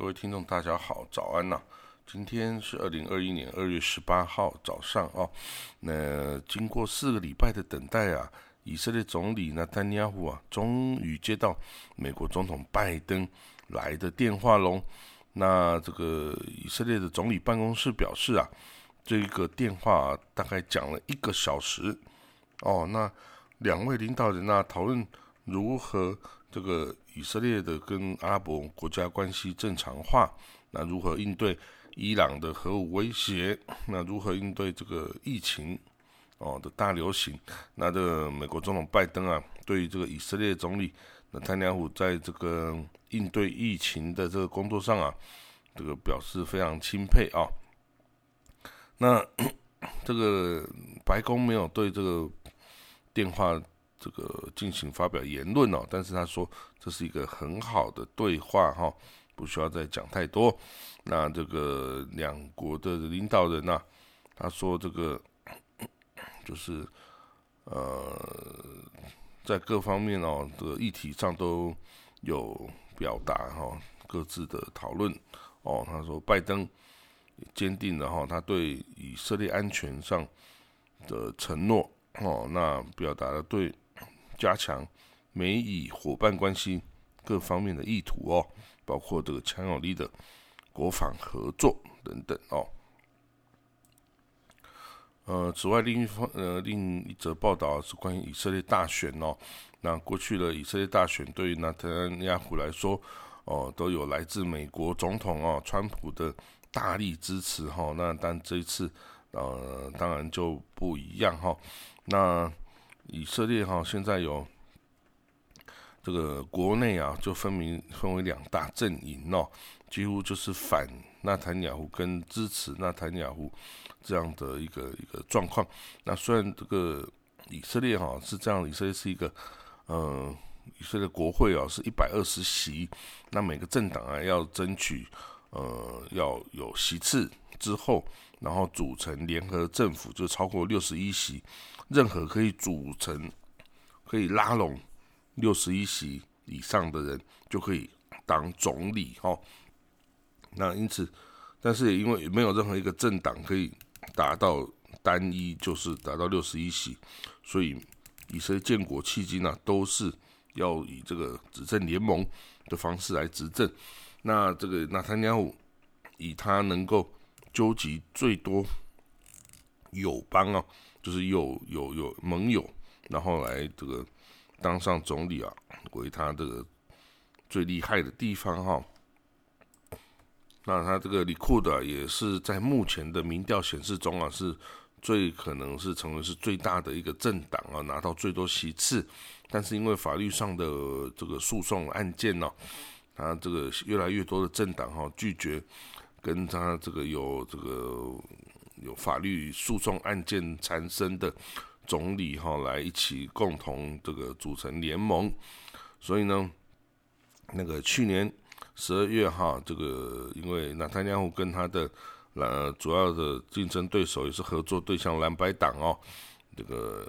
各位听众，大家好，早安呐！今天是二零二一年二月十八号早上哦。那经过四个礼拜的等待啊，以色列总理纳丹尼亚胡啊，终于接到美国总统拜登来的电话喽。那这个以色列的总理办公室表示啊，这个电话大概讲了一个小时哦。那两位领导人呢，讨论如何这个。以色列的跟阿拉伯国家关系正常化，那如何应对伊朗的核武威胁？那如何应对这个疫情哦的大流行？那这个美国总统拜登啊，对于这个以色列总理那坦尼亚胡在这个应对疫情的这个工作上啊，这个表示非常钦佩啊。那 这个白宫没有对这个电话。这个进行发表言论哦，但是他说这是一个很好的对话哈，不需要再讲太多。那这个两国的领导人呢，他说这个 就是呃，在各方面哦的议题上都有表达哈，各自的讨论哦。他说拜登坚定了哈，他对以色列安全上的承诺哦，那表达了对。加强美以伙伴关系各方面的意图哦，包括这个强有力的国防合作等等哦。呃，此外，另一方呃，另一则报道是关于以色列大选哦。那过去的以色列大选对于纳特尼亚胡来说哦，都有来自美国总统哦川普的大力支持哈。那但这一次呃，当然就不一样哈。那以色列哈现在有这个国内啊，就分明分为两大阵营哦，几乎就是反纳坦雅胡跟支持纳坦雅胡这样的一个一个状况。那虽然这个以色列哈是这样，以色列是一个呃，以色列国会啊是一百二十席，那每个政党啊要争取呃要有席次之后，然后组成联合政府，就超过六十一席。任何可以组成、可以拉拢六十一席以上的人，就可以当总理哈。那因此，但是也因为没有任何一个政党可以达到单一就是达到六十一席，所以以色列建国迄今呢，都是要以这个执政联盟的方式来执政。那这个纳坦尼亚以他能够纠集最多友邦啊。就是有有有盟友，然后来这个当上总理啊，为他这个最厉害的地方哈。那他这个里库的也是在目前的民调显示中啊，是最可能是成为是最大的一个政党啊，拿到最多席次。但是因为法律上的这个诉讼案件呢，他这个越来越多的政党哈拒绝跟他这个有这个。有法律诉讼案件缠身的总理哈，来一起共同这个组成联盟，所以呢，那个去年十二月哈，这个因为纳坦尼亚胡跟他的呃主要的竞争对手也是合作对象蓝白党哦，这个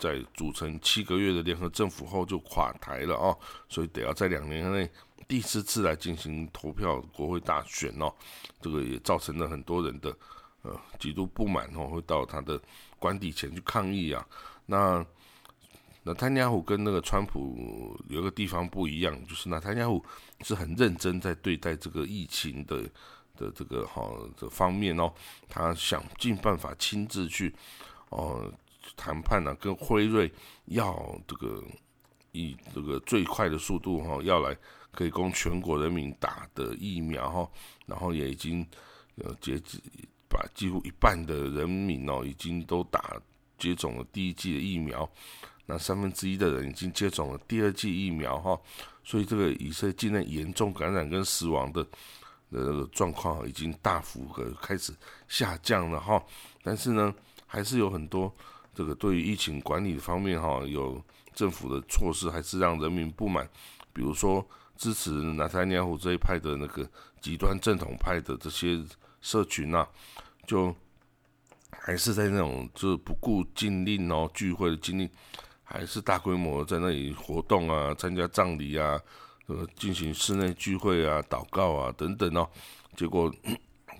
在组成七个月的联合政府后就垮台了哦，所以得要在两年内第四次来进行投票国会大选哦，这个也造成了很多人的。呃，极度不满哦，会到他的官邸前去抗议啊。那那坦尼亚胡跟那个川普有个地方不一样，就是那坦尼亚胡是很认真在对待这个疫情的的这个哈的方面哦，他想尽办法亲自去哦谈判呢，跟辉瑞要这个以这个最快的速度哈要来可以供全国人民打的疫苗哈，然后也已经呃截止。把几乎一半的人民哦，已经都打接种了第一剂的疫苗，那三分之一的人已经接种了第二剂疫苗哈，所以这个以色列境内严重感染跟死亡的呃状况已经大幅的开始下降了哈，但是呢，还是有很多这个对于疫情管理方面哈，有政府的措施还是让人民不满，比如说支持纳坦尼亚胡这一派的那个极端正统派的这些。社群呐，就还是在那种就是不顾禁令哦，聚会的禁令，还是大规模在那里活动啊，参加葬礼啊，呃进行室内聚会啊、祷告啊等等哦，结果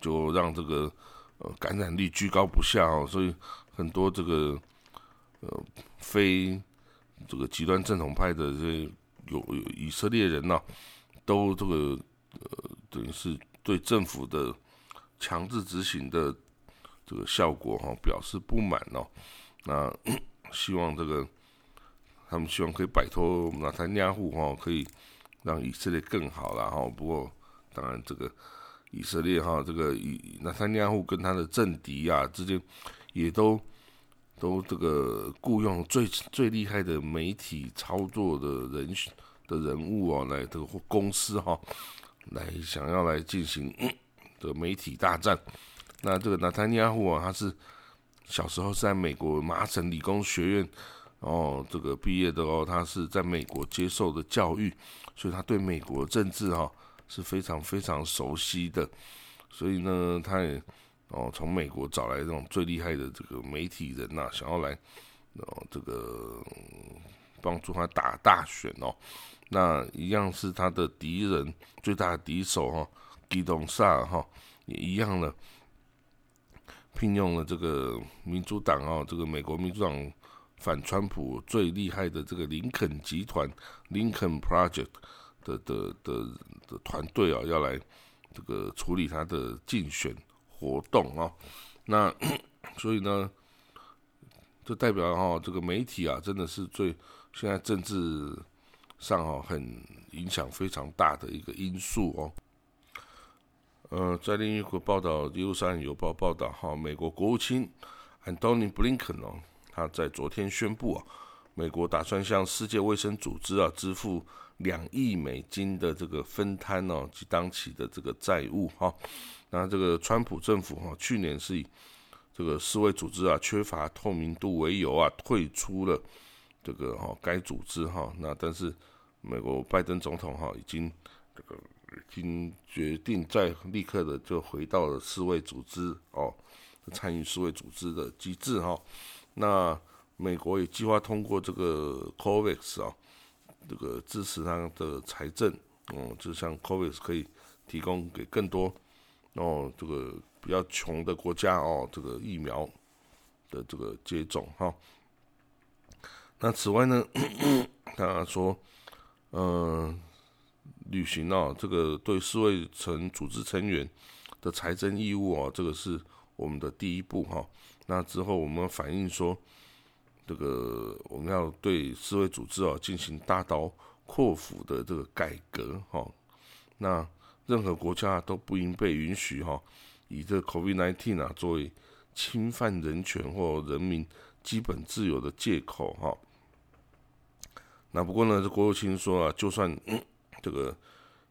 就让这个呃感染率居高不下哦，所以很多这个呃非这个极端正统派的这有有以色列人呐，都这个呃等于是对政府的强制执行的这个效果哈表示不满哦，那 希望这个。他们希望可以摆脱纳坦尼亚胡哈，可以让以色列更好了哈。不过，当然这个以色列哈，这个以纳坦尼亚胡跟他的政敌啊之间，也都都这个雇佣最最厉害的媒体操作的人的人物哦，来这个公司哈，来想要来进行的媒体大战。那这个纳坦尼亚胡啊，他是小时候是在美国麻省理工学院。哦，这个毕业的哦，他是在美国接受的教育，所以他对美国政治哈是非常非常熟悉的。所以呢，他也哦从美国找来这种最厉害的这个媒体人呐，想要来哦这个帮助他打大选哦。那一样是他的敌人最大的敌手哈，基隆萨哈也一样的聘用了这个民主党哦，这个美国民主党。反川普最厉害的这个林肯集团 （Lincoln Project） 的的的的团队啊，要来这个处理他的竞选活动啊。那 所以呢，就代表哈，这个媒体啊，真的是最现在政治上哈很影响非常大的一个因素哦。呃，在另一个报道，《耶路撒冷邮报》报道哈，美国国务卿安东尼布林肯哦。他在昨天宣布啊，美国打算向世界卫生组织啊支付两亿美金的这个分摊哦及当期的这个债务哈。那这个川普政府哈去年是以这个世卫组织啊缺乏透明度为由啊退出了这个哈该组织哈。那但是美国拜登总统哈已经这个已经决定再立刻的就回到了世卫组织哦，参与世卫组织的机制哈。那美国也计划通过这个 COVAX 啊，这个支持它的财政，哦，就像 COVAX 可以提供给更多哦，这个比较穷的国家哦，这个疫苗的这个接种哈。那此外呢，他说，嗯，履行哦，这个对世卫成组织成员的财政义务哦，这个是我们的第一步哈。那之后，我们反映说，这个我们要对世卫组织哦进行大刀阔斧的这个改革哈。那任何国家都不应被允许哈，以这 COVID-19 啊作为侵犯人权或人民基本自由的借口哈。那不过呢，这国务卿说啊，就算嗯这个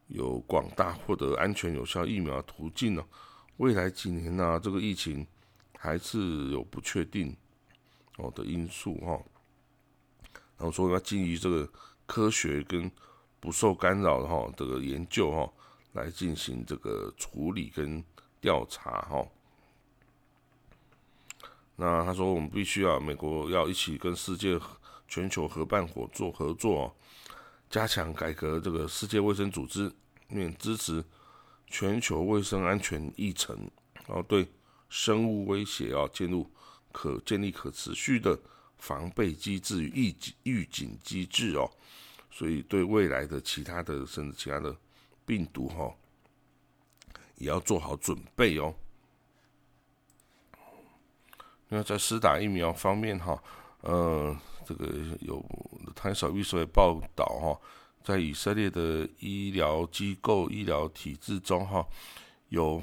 有广大获得安全有效疫苗途径呢，未来几年呢，这个疫情。还是有不确定哦的因素哈，然后说要基于这个科学跟不受干扰的哈这个研究哈来进行这个处理跟调查哈。那他说我们必须要，美国要一起跟世界全球合办合作合作，加强改革这个世界卫生组织，面支持全球卫生安全议程，然后对。生物威胁啊，进入可建立可持续的防备机制与预警预警机制哦，所以对未来的其他的甚至其他的病毒哈，也要做好准备哦。那在施打疫苗方面哈，呃，这个有台少预社报道哈，在以色列的医疗机构、医疗体制中哈，有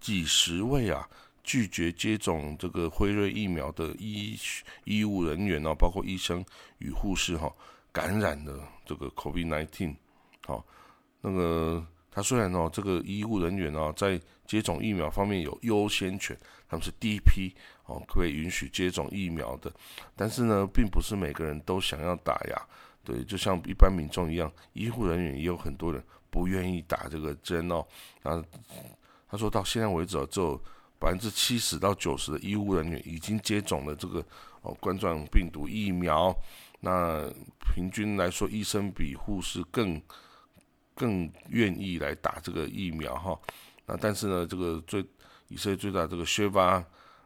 几十位啊。拒绝接种这个辉瑞疫苗的医医务人员哦，包括医生与护士哈，感染了这个 COVID-19，好，那个他虽然哦，这个医务人员哦，在接种疫苗方面有优先权，他们是第一批哦，可以允许接种疫苗的，但是呢，并不是每个人都想要打呀，对，就像一般民众一样，医护人员也有很多人不愿意打这个针哦，那他说到现在为止只有。百分之七十到九十的医务人员已经接种了这个哦冠状病毒疫苗，那平均来说，医生比护士更更愿意来打这个疫苗哈。那但是呢，这个最以色列最大这个 Sheva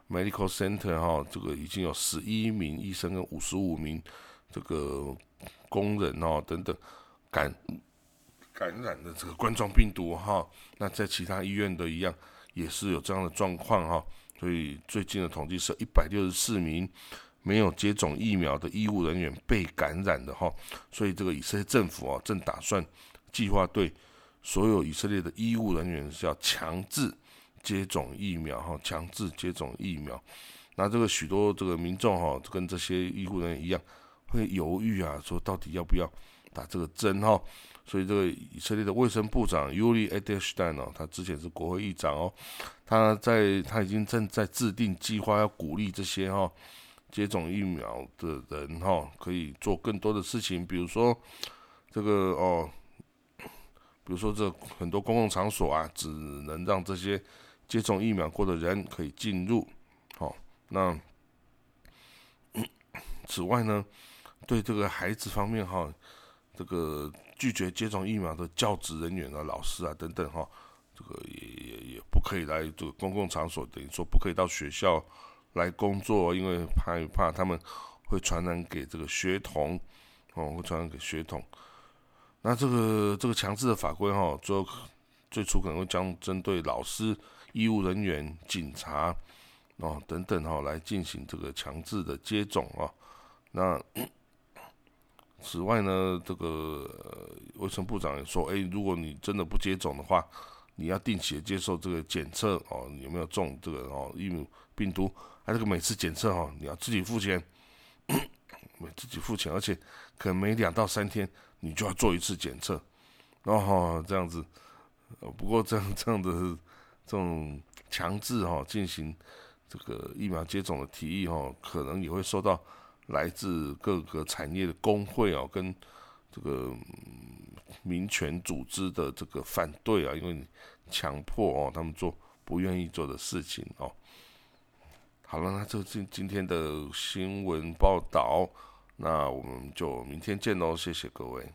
Medical Center 哈，这个已经有十一名医生跟五十五名这个工人哦等等感感染的这个冠状病毒哈。那在其他医院的一样也是有这样的状况哈。所以最近的统计是一百六十四名没有接种疫苗的医务人员被感染的哈。所以这个以色列政府啊正打算计划对所有以色列的医务人员是要强制。接种疫苗哈，强制接种疫苗，那这个许多这个民众哈，跟这些医护人员一样，会犹豫啊，说到底要不要打这个针哈。所以这个以色列的卫生部长 Uli Edelstein 哦，他之前是国会议长哦，他在他已经正在制定计划，要鼓励这些哈接种疫苗的人哈，可以做更多的事情，比如说这个哦，比如说这很多公共场所啊，只能让这些。接种疫苗过的人可以进入，好，那此外呢，对这个孩子方面哈，这个拒绝接种疫苗的教职人员啊、老师啊等等哈，这个也也也不可以来这个公共场所，等于说不可以到学校来工作，因为怕怕他们会传染给这个学童，哦，会传染给学童。那这个这个强制的法规哈，最后最初可能会将针对老师。医务人员、警察哦等等哈，来进行这个强制的接种啊。那此外呢，这个卫生部长也说，哎，如果你真的不接种的话，你要定期接受这个检测哦，有没有中这个哦疫苗病毒？还这个每次检测哈，你要自己付钱，自己付钱，而且可能每两到三天你就要做一次检测，然后这样子。不过这样这样的。这种强制哈进行这个疫苗接种的提议哈，可能也会受到来自各个产业的工会哦跟这个民权组织的这个反对啊，因为你强迫哦他们做不愿意做的事情哦。好了，那这今今天的新闻报道，那我们就明天见喽，谢谢各位。